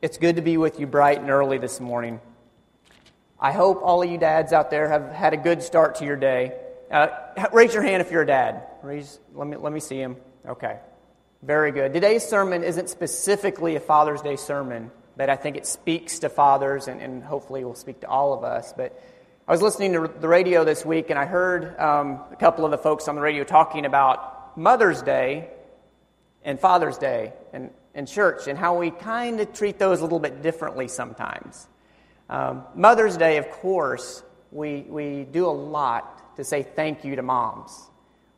It's good to be with you bright and early this morning. I hope all of you dads out there have had a good start to your day. Uh, raise your hand if you're a dad. Raise, let, me, let me see him. Okay. Very good. Today's sermon isn't specifically a Father's Day sermon, but I think it speaks to fathers and, and hopefully will speak to all of us. But I was listening to the radio this week and I heard um, a couple of the folks on the radio talking about Mother's Day and Father's Day. And in church and how we kind of treat those a little bit differently sometimes. Um, Mother's Day, of course, we, we do a lot to say thank you to moms.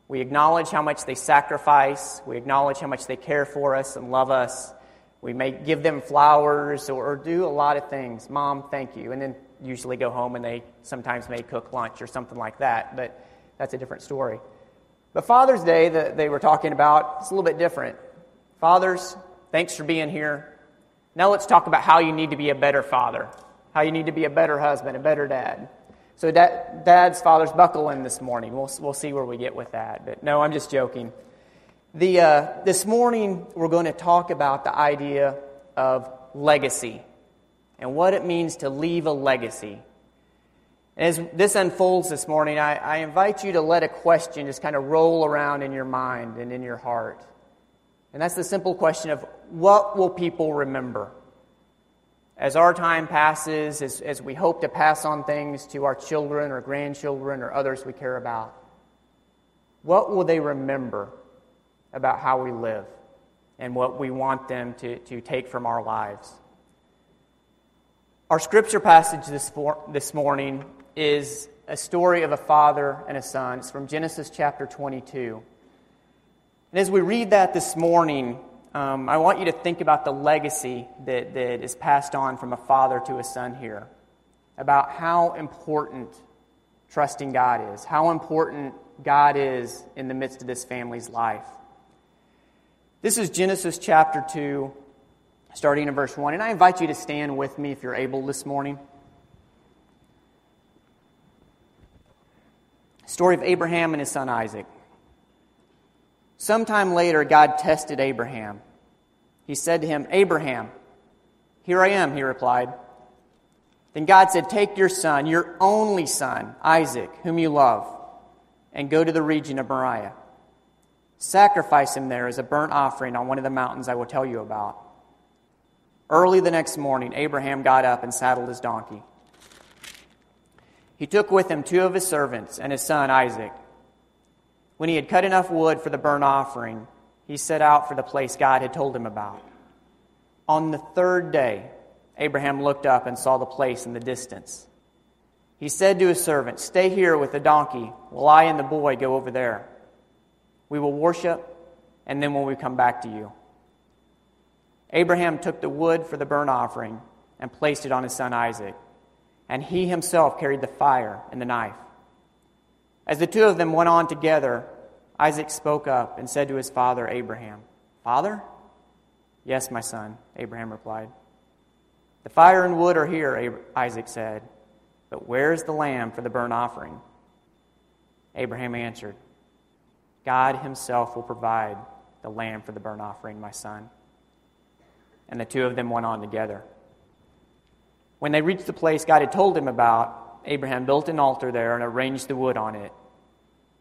We acknowledge how much they sacrifice, we acknowledge how much they care for us and love us. We may give them flowers or, or do a lot of things. Mom, thank you. And then usually go home and they sometimes may cook lunch or something like that, but that's a different story. But Father's Day that they were talking about is a little bit different. Fathers, Thanks for being here. Now let's talk about how you need to be a better father, how you need to be a better husband, a better dad. So, dad, dads, fathers, buckle in this morning. We'll, we'll see where we get with that. But no, I'm just joking. The, uh, this morning, we're going to talk about the idea of legacy and what it means to leave a legacy. As this unfolds this morning, I, I invite you to let a question just kind of roll around in your mind and in your heart. And that's the simple question of what will people remember? As our time passes, as, as we hope to pass on things to our children or grandchildren or others we care about, what will they remember about how we live and what we want them to, to take from our lives? Our scripture passage this, for, this morning is a story of a father and a son. It's from Genesis chapter 22. And as we read that this morning, um, I want you to think about the legacy that, that is passed on from a father to a son here, about how important trusting God is, how important God is in the midst of this family's life. This is Genesis chapter 2, starting in verse 1. And I invite you to stand with me if you're able this morning. Story of Abraham and his son Isaac. Sometime later, God tested Abraham. He said to him, Abraham, here I am, he replied. Then God said, Take your son, your only son, Isaac, whom you love, and go to the region of Moriah. Sacrifice him there as a burnt offering on one of the mountains I will tell you about. Early the next morning, Abraham got up and saddled his donkey. He took with him two of his servants and his son Isaac. When he had cut enough wood for the burnt offering, he set out for the place God had told him about. On the third day, Abraham looked up and saw the place in the distance. He said to his servant, Stay here with the donkey while I and the boy go over there. We will worship, and then when we come back to you. Abraham took the wood for the burnt offering and placed it on his son Isaac, and he himself carried the fire and the knife. As the two of them went on together, Isaac spoke up and said to his father Abraham, Father? Yes, my son, Abraham replied. The fire and wood are here, Isaac said, but where is the lamb for the burnt offering? Abraham answered, God himself will provide the lamb for the burnt offering, my son. And the two of them went on together. When they reached the place God had told him about, Abraham built an altar there and arranged the wood on it.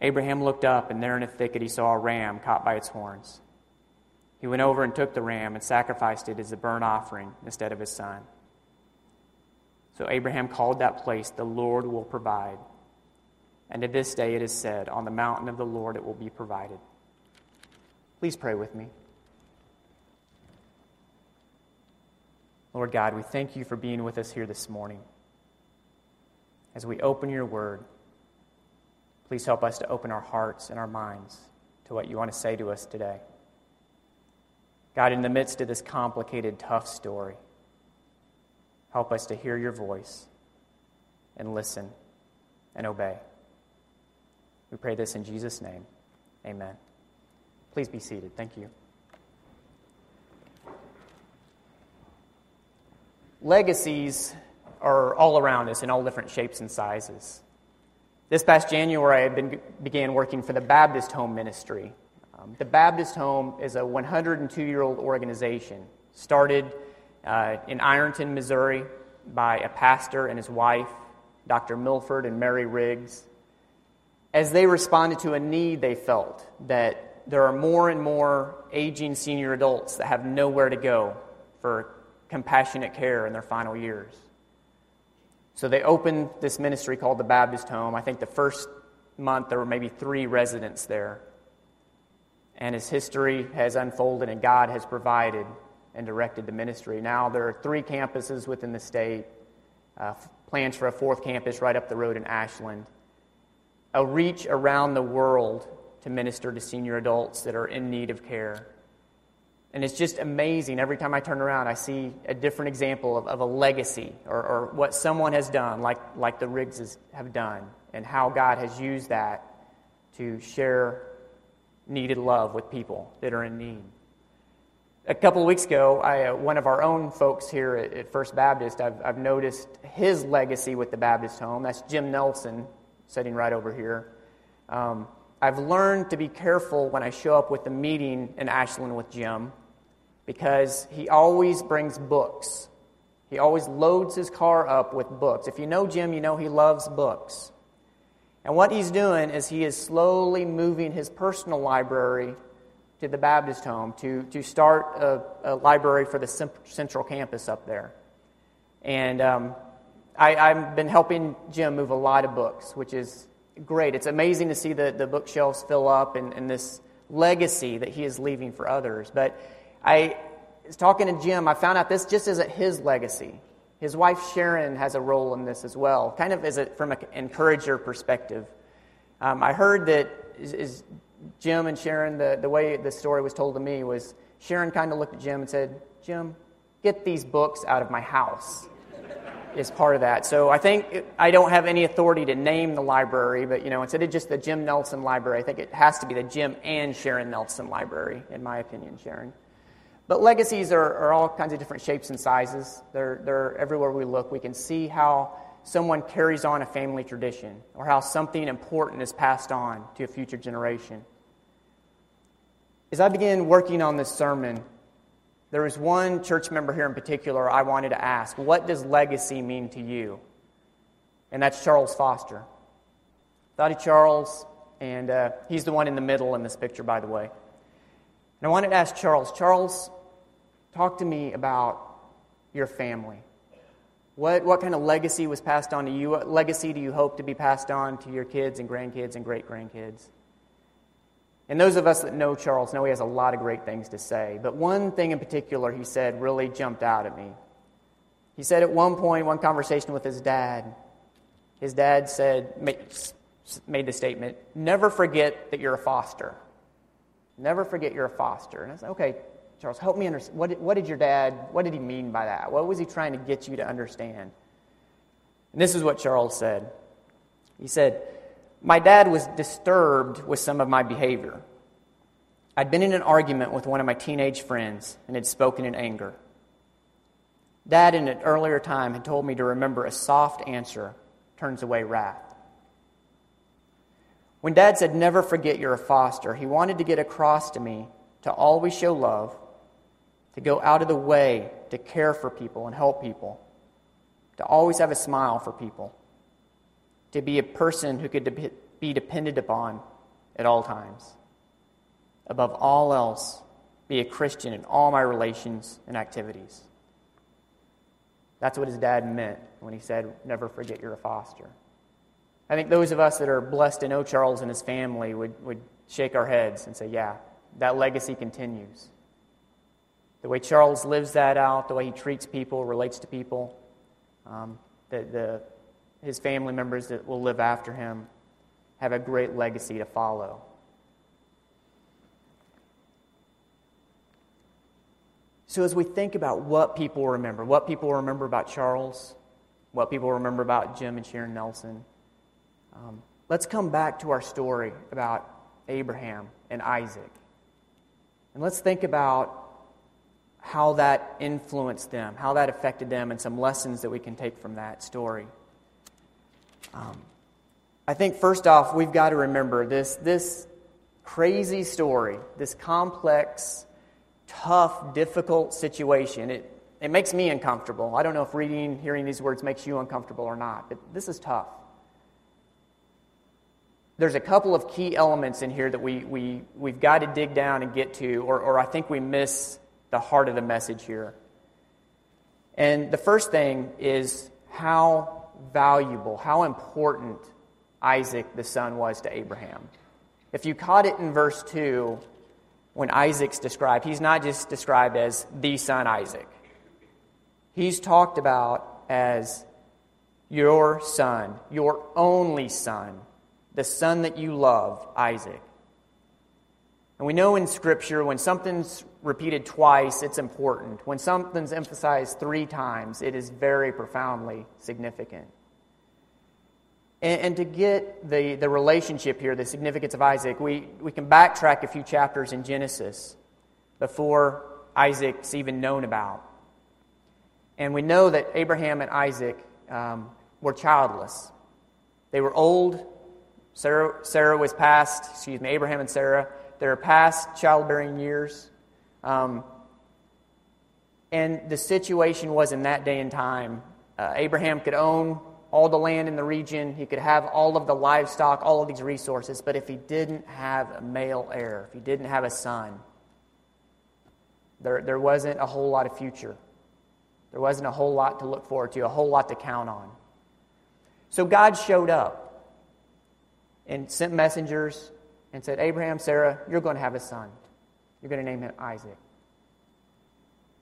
Abraham looked up, and there in a thicket he saw a ram caught by its horns. He went over and took the ram and sacrificed it as a burnt offering instead of his son. So Abraham called that place, The Lord will provide. And to this day it is said, On the mountain of the Lord it will be provided. Please pray with me. Lord God, we thank you for being with us here this morning. As we open your word, please help us to open our hearts and our minds to what you want to say to us today. God, in the midst of this complicated, tough story, Help us to hear your voice and listen and obey. We pray this in Jesus' name. Amen. Please be seated. Thank you. Legacies are all around us in all different shapes and sizes. This past January, I been, began working for the Baptist Home Ministry. Um, the Baptist Home is a 102 year old organization started uh, in Ironton, Missouri, by a pastor and his wife, Dr. Milford and Mary Riggs, as they responded to a need they felt that there are more and more aging senior adults that have nowhere to go for compassionate care in their final years. So they opened this ministry called the Baptist Home. I think the first month there were maybe three residents there. And as history has unfolded and God has provided and directed the ministry, now there are three campuses within the state, uh, plans for a fourth campus right up the road in Ashland, a reach around the world to minister to senior adults that are in need of care. And it's just amazing. Every time I turn around, I see a different example of, of a legacy or, or, what someone has done, like, like the Riggses have done, and how God has used that to share needed love with people that are in need. A couple of weeks ago, I, uh, one of our own folks here at, at First Baptist, I've, I've noticed his legacy with the Baptist home. That's Jim Nelson, sitting right over here. Um, I've learned to be careful when I show up with the meeting in Ashland with Jim because he always brings books. He always loads his car up with books. If you know Jim, you know he loves books. And what he's doing is he is slowly moving his personal library to the Baptist home to, to start a, a library for the central campus up there. And um, I, have been helping Jim move a lot of books, which is great. It's amazing to see the, the bookshelves fill up and, and this legacy that he is leaving for others. But I was talking to Jim. I found out this just isn't his legacy. His wife Sharon has a role in this as well, kind of as a, from an encourager perspective. Um, I heard that is, is Jim and Sharon, the, the way the story was told to me was Sharon kind of looked at Jim and said, Jim, get these books out of my house is part of that. So I think I don't have any authority to name the library, but you know, instead of just the Jim Nelson Library, I think it has to be the Jim and Sharon Nelson Library, in my opinion, Sharon. But legacies are, are all kinds of different shapes and sizes. They're, they're everywhere we look. We can see how someone carries on a family tradition or how something important is passed on to a future generation. As I began working on this sermon, there was one church member here in particular I wanted to ask, What does legacy mean to you? And that's Charles Foster. Thought of Charles, and uh, he's the one in the middle in this picture, by the way. And I wanted to ask Charles, Charles, Talk to me about your family. What, what kind of legacy was passed on to you? What legacy do you hope to be passed on to your kids and grandkids and great grandkids? And those of us that know Charles know he has a lot of great things to say. But one thing in particular he said really jumped out at me. He said at one point, one conversation with his dad, his dad said, made the statement, never forget that you're a foster. Never forget you're a foster. And I said, okay, Charles, help me understand. What, what did your dad, what did he mean by that? What was he trying to get you to understand? And this is what Charles said. He said, My dad was disturbed with some of my behavior. I'd been in an argument with one of my teenage friends and had spoken in anger. Dad, in an earlier time, had told me to remember a soft answer turns away wrath. When Dad said, Never forget you're a foster, he wanted to get across to me to always show love to go out of the way to care for people and help people, to always have a smile for people, to be a person who could de- be depended upon at all times. Above all else, be a Christian in all my relations and activities. That's what his dad meant when he said, Never forget you're a foster. I think those of us that are blessed to know Charles and his family would, would shake our heads and say, Yeah, that legacy continues the way Charles lives that out, the way he treats people, relates to people, um, the, the, his family members that will live after him have a great legacy to follow. So, as we think about what people remember, what people remember about Charles, what people remember about Jim and Sharon Nelson, um, let's come back to our story about Abraham and Isaac. And let's think about how that influenced them, how that affected them, and some lessons that we can take from that story. Um, I think first off, we've got to remember this, this crazy story, this complex, tough, difficult situation. It, it makes me uncomfortable. I don't know if reading, hearing these words makes you uncomfortable or not, but this is tough. There's a couple of key elements in here that we, we, we've got to dig down and get to, or, or I think we miss the heart of the message here. And the first thing is how valuable, how important Isaac the son was to Abraham. If you caught it in verse 2, when Isaac's described, he's not just described as the son Isaac. He's talked about as your son, your only son, the son that you love, Isaac. And we know in Scripture when something's repeated twice, it's important. When something's emphasized three times, it is very profoundly significant. And, and, to get the, the relationship here, the significance of Isaac, we, we can backtrack a few chapters in Genesis before Isaac's even known about. And we know that Abraham and Isaac um, were childless. They were old. Sarah, Sarah was past, excuse me, Abraham and Sarah their past childbearing years. Um, and the situation was in that day and time, uh, Abraham could own all the land in the region, he could have all of the livestock, all of these resources, but if he didn't have a male heir, if he didn't have a son, there, there wasn't a whole lot of future. There wasn't a whole lot to look forward to, a whole lot to count on. So God showed up and sent messengers and said, Abraham, Sarah, you're going to have a son. You're going to name him Isaac.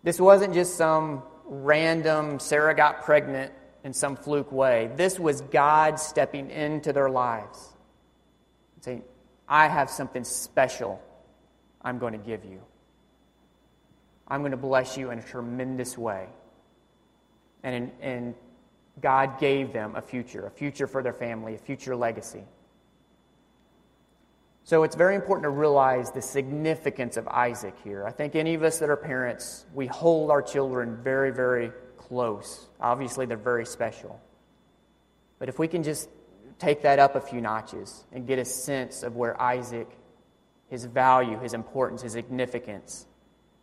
This wasn't just some random Sarah got pregnant in some fluke way. This was God stepping into their lives and saying, I have something special I'm going to give you. I'm going to bless you in a tremendous way. And, and God gave them a future, a future for their family, a future legacy. So it's very important to realize the significance of Isaac here. I think any of us that are parents, we hold our children very, very close. Obviously, they're very special. But if we can just take that up a few notches and get a sense of where Isaac, his value, his importance, his significance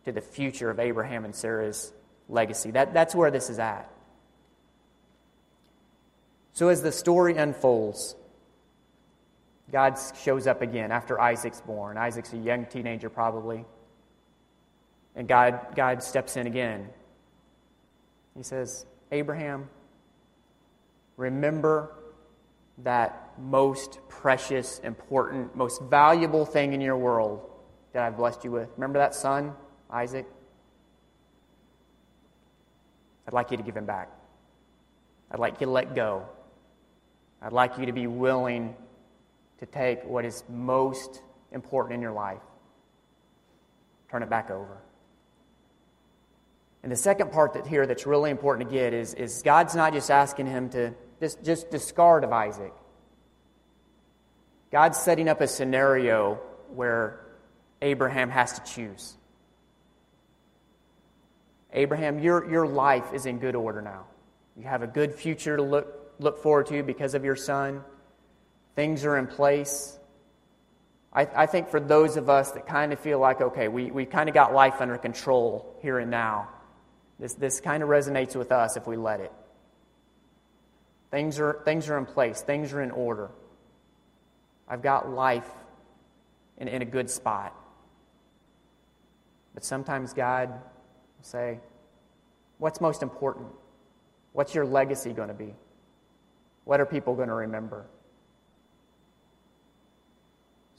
to the future of Abraham and Sarah's legacy, that, that's where this is at. So as the story unfolds, God shows up again after Isaac's born. Isaac's a young teenager, probably. And God, God steps in again. He says, Abraham, remember that most precious, important, most valuable thing in your world that I've blessed you with. Remember that son, Isaac? I'd like you to give him back. I'd like you to let go. I'd like you to be willing to take what is most important in your life, turn it back over. And the second part that here that's really important to get is, is God's not just asking him to just, just discard of Isaac. God's setting up a scenario where Abraham has to choose. Abraham, your, your life is in good order now. You have a good future to look, look forward to because of your son things are in place. I, I think for those of us that kind of feel like, okay, we, we kind of got life under control here and now, this, this kind of resonates with us if we let it. Things are, things are in place, things are in order. I've got life in, in a good spot. But sometimes God will say, What's most important? What's your legacy going to be? What are people going to remember?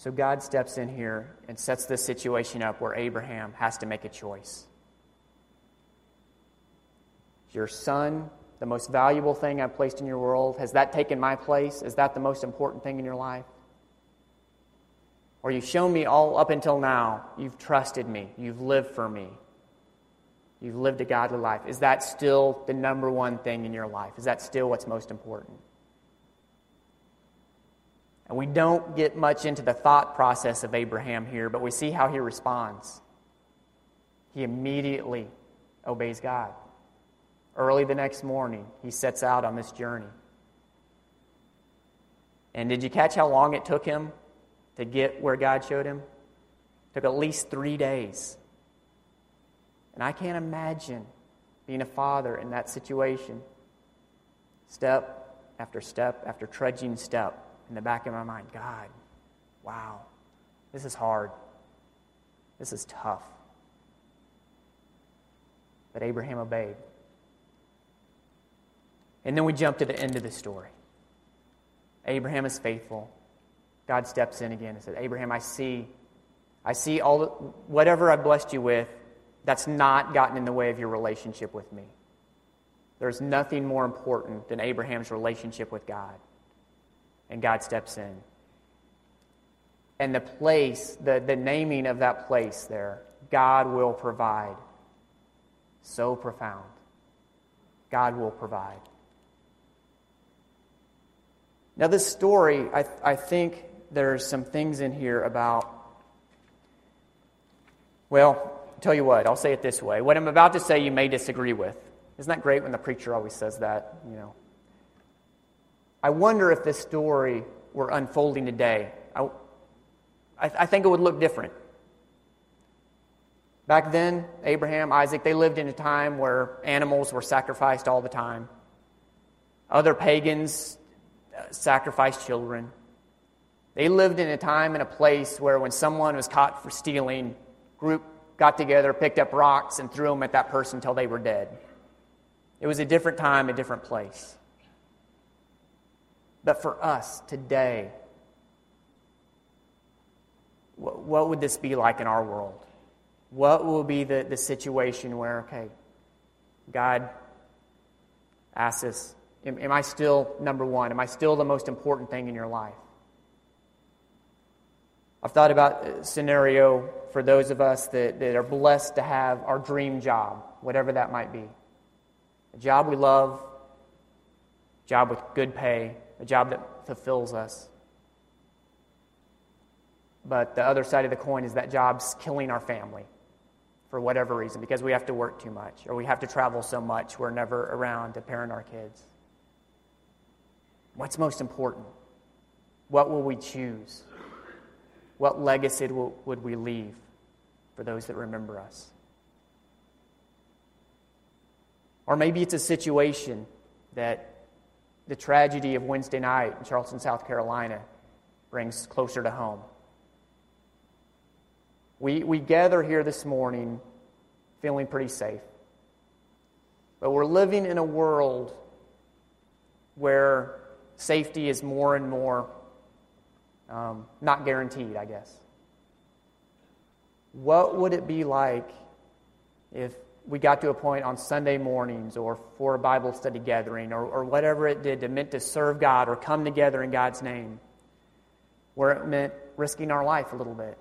So God steps in here and sets this situation up where Abraham has to make a choice. Your son the most valuable thing I've placed in your world? Has that taken my place? Is that the most important thing in your life? Or you've shown me all up until now, you've trusted me, you've lived for me. You've lived a godly life. Is that still the number one thing in your life? Is that still what's most important? And we don't get much into the thought process of Abraham here, but we see how he responds. He immediately obeys God. Early the next morning, he sets out on this journey. And did you catch how long it took him to get where God showed him? It took at least three days. And I can't imagine being a father in that situation. Step after step after trudging step in the back of my mind God, wow, this is hard. This is tough. But Abraham obeyed. And then we jump to the end of the story. Abraham is faithful. God steps in again and says, Abraham, I see, I see all the, whatever I blessed you with, that's not gotten in the way of your relationship with me. There's nothing more important than Abraham's relationship with God. And God steps in. And the place, the, the naming of that place there, God will provide. So profound. God will provide. Now, this story, I, I think there's some things in here about, well, tell you what, I'll say it this way. What I'm about to say, you may disagree with. Isn't that great when the preacher always says that? You know. I wonder if this story were unfolding today. I, I, I think it would look different. Back then, Abraham, Isaac, they lived in a time where animals were sacrificed all the time. Other pagans uh, sacrificed children. They lived in a time and a place where when someone was caught for stealing, group got together, picked up rocks, and threw them at that person until they were dead. It was a different time, a different place. But for us today, what would this be like in our world? What will be the, the situation where, okay, God asks us, Am, am I still number one? Am I still the most important thing in your life? I've thought about scenario for those of us that, that are blessed to have our dream job, whatever that might be. A job we love, job with good pay, a job that fulfills us. But the other side of the coin is that job's killing our family for whatever reason because we have to work too much or we have to travel so much we're never around to parent our kids. What's most important? What will we choose? What legacy would we leave for those that remember us? Or maybe it's a situation that the tragedy of Wednesday night in Charleston, South Carolina brings closer to home. We, we gather here this morning feeling pretty safe. But we're living in a world where safety is more and more um, not guaranteed, I guess. What would it be like if we got to a point on Sunday mornings or for a Bible study gathering or, or whatever it did to meant to serve God or come together in God's name, where it meant risking our life a little bit,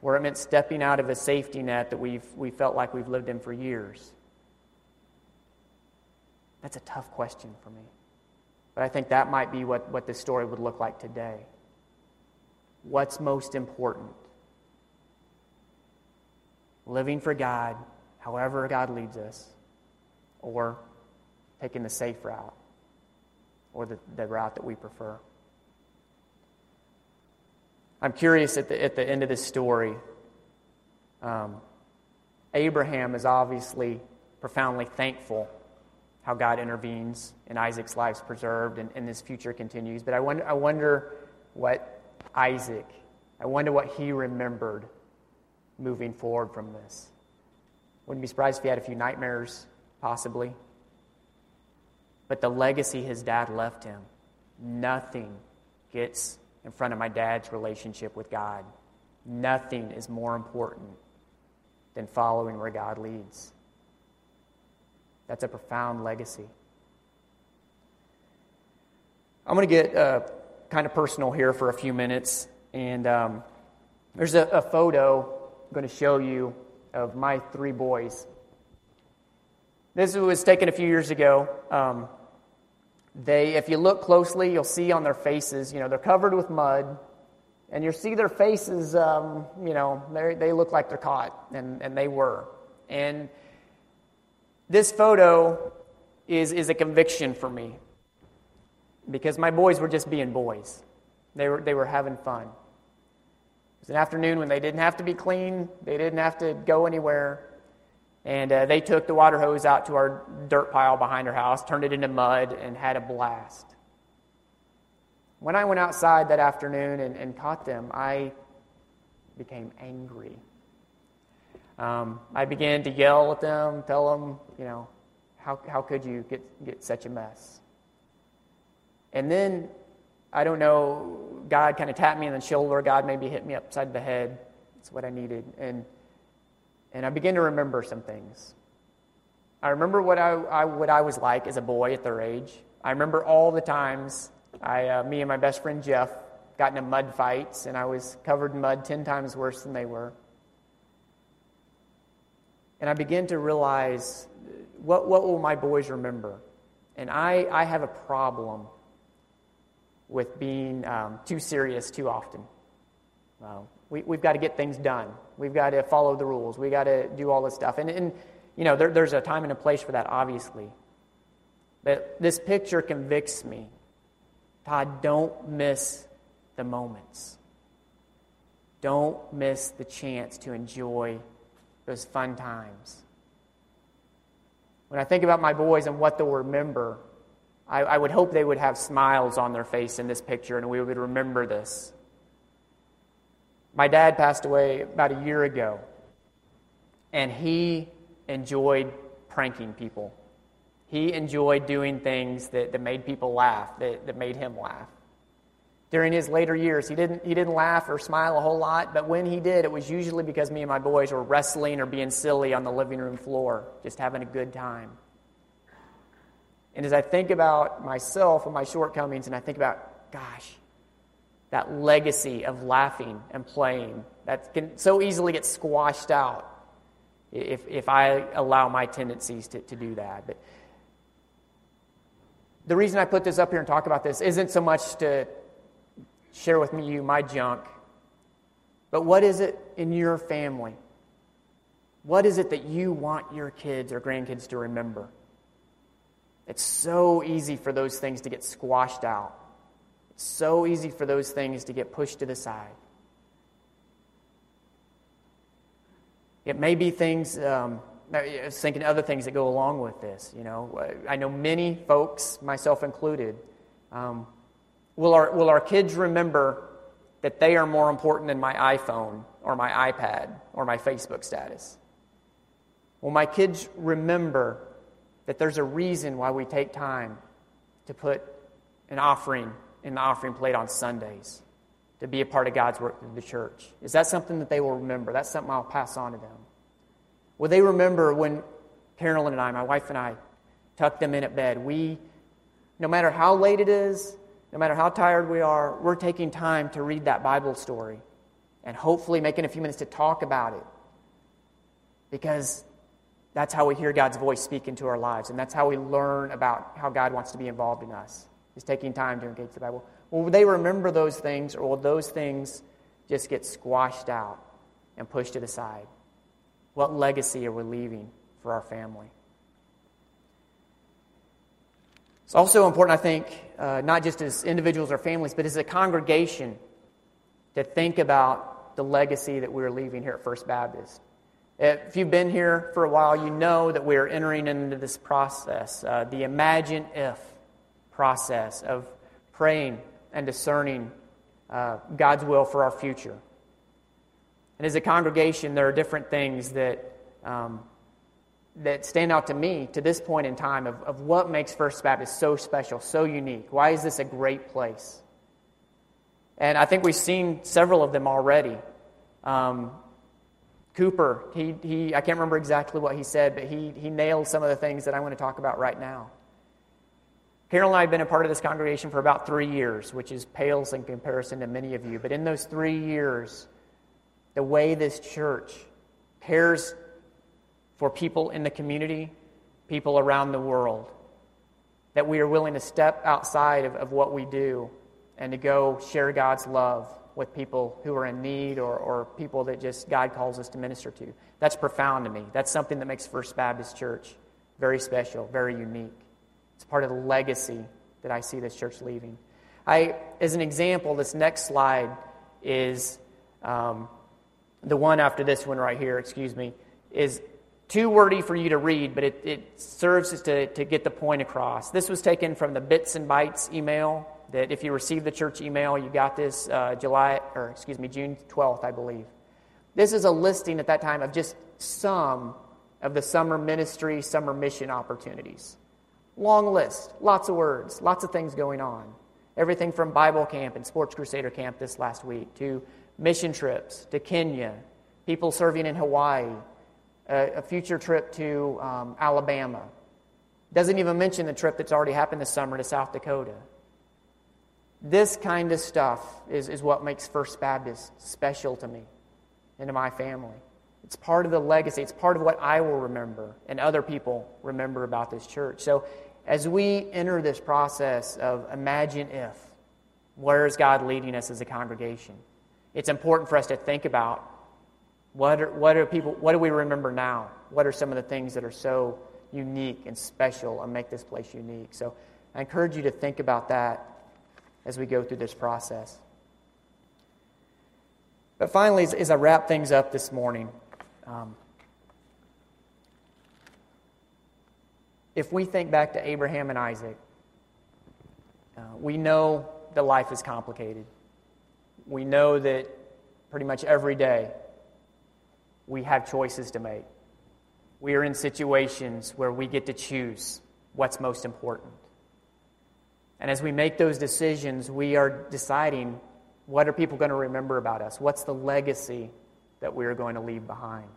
where it meant stepping out of a safety net that we've, we felt like we've lived in for years? That's a tough question for me. But I think that might be what, what this story would look like today. What's most important? Living for God, however God leads us, or taking the safe route, or the, the route that we prefer. I'm curious at the, at the end of this story. Um, Abraham is obviously profoundly thankful how God intervenes and Isaac's life's preserved and, and his future continues. But I wonder, I wonder what Isaac, I wonder what he remembered moving forward from this. Wouldn't be surprised if he had a few nightmares, possibly. But the legacy his dad left him, nothing gets in front of my dad's relationship with God. Nothing is more important than following where God leads. That's a profound legacy. I'm going to get uh, kind of personal here for a few minutes. And um, there's a, a, photo going to show you of my three boys. This was taken a few years ago. Um, they, if you look closely, you'll see on their faces, you know, they're covered with mud, and you'll see their faces, um, you know, they look like they're caught, and, and they were. And this photo is, is a conviction for me because my boys were just being boys. They were, they were having fun. An afternoon when they didn't have to be clean, they didn't have to go anywhere. And uh, they took the water hose out to our dirt pile behind our house, turned it into mud, and had a blast. When I went outside that afternoon and, and caught them, I became angry. Um, I began to yell at them, tell them, you know, how, how could you get, get such a mess? And then, I don't know, God kind of tapped me in the shoulder. God maybe hit me upside the head. That's what I needed. And, and I began to remember some things. I remember what I, I, what I was like as a boy at their age. I remember all the times I, uh, me and my best friend Jeff got into mud fights, and I was covered in mud 10 times worse than they were. And I began to realize what, what will my boys remember? And I, I have a problem with being um, too serious too often. We, we've got to get things done. We've got to follow the rules. We've got to do all this stuff. And, and you know, there, there's a time and a place for that, obviously. But this picture convicts me. Todd, don't miss the moments. Don't miss the chance to enjoy those fun times. When I think about my boys and what they'll remember, I, I would hope they would have smiles on their face in this picture and we would remember this. My dad passed away about a year ago, and he enjoyed pranking people. He enjoyed doing things that, that made people laugh, that, that made him laugh. During his later years, he didn't, he didn't laugh or smile a whole lot, but when he did, it was usually because me and my boys were wrestling or being silly on the living room floor, just having a good time. And as I think about myself and my shortcomings, and I think about, gosh, that legacy of laughing and playing that can so easily get squashed out if, if I allow my tendencies to, to do that. But the reason I put this up here and talk about this isn't so much to share with me you my junk. But what is it in your family? What is it that you want your kids or grandkids to remember? It's so easy for those things to get squashed out. It's so easy for those things to get pushed to the side. It may be things, um, I was thinking other things that go along with this. You know, I know many folks, myself included, um, Will our, will our kids remember that they are more important than my iPhone or my iPad or my Facebook status? Will my kids remember that there's a reason why we take time to put an offering in the offering plate on Sundays to be a part of God's work through the church? Is that something that they will remember? That's something I'll pass on to them. Will they remember when Carolyn and I, my wife and I, tucked them in at bed? We, no matter how late it is, no matter how tired we are, we're taking time to read that Bible story and hopefully making a few minutes to talk about it. Because that's how we hear God's voice speak into our lives, and that's how we learn about how God wants to be involved in us, is taking time to engage the Bible. Will they remember those things, or will those things just get squashed out and pushed to the side? What legacy are we leaving for our family? It's also important, I think, uh, not just as individuals or families, but as a congregation, to think about the legacy that we're leaving here at First Baptist. If you've been here for a while, you know that we're entering into this process, uh, the imagine if process of praying and discerning uh, God's will for our future. And as a congregation, there are different things that um, that stand out to me to this point in time of, of what makes First Baptist so special, so unique. Why is this a great place? And I think we've seen several of them already. Um, Cooper, he, he, I can't remember exactly what he said, but he, he nailed some of the things that I want to talk about right now. Carol and I have been a part of this congregation for about three years, which is pales in comparison to many of you. But in those three years, the way this church cares for people in the community, people around the world. That we are willing to step outside of, of what we do and to go share God's love with people who are in need or, or people that just God calls us to minister to. That's profound to me. That's something that makes First Baptist Church very special, very unique. It's part of the legacy that I see this church leaving. I, as an example, this next slide is um, the one after this one right here, excuse me, is too wordy for you to read, but it, it serves to, to get the point across. This was taken from the Bits and Bytes email that if you received the church email, you got this uh, July, or excuse me, June 12th, I believe. This is a listing at that time of just some of the summer ministry, summer mission opportunities. Long list, lots of words, lots of things going on. Everything from Bible camp and Sports Crusader camp this last week to mission trips to Kenya, people serving in Hawaii, a, a future trip to um, Alabama. Doesn't even mention the trip that's already happened this summer to South Dakota. This kind of stuff is, is what makes First Baptist special to me and to my family. It's part of the legacy. It's part of what I will remember and other people remember about this church. So, as we enter this process of imagine if, where is God leading us as a congregation? It's important for us to think about what are, what are people, what do we remember now? What are some of the things that are so unique and special and make this place unique? So, I encourage you to think about that as we go through this process. But finally, as, as I wrap things up this morning, um, if we think back to Abraham and Isaac, uh, we know that life is complicated. We know that pretty much every day we have choices to make. We are in situations where we get to choose what's most important. And as we make those decisions, we are deciding what are people going to remember about us? What's the legacy that we are going to leave behind?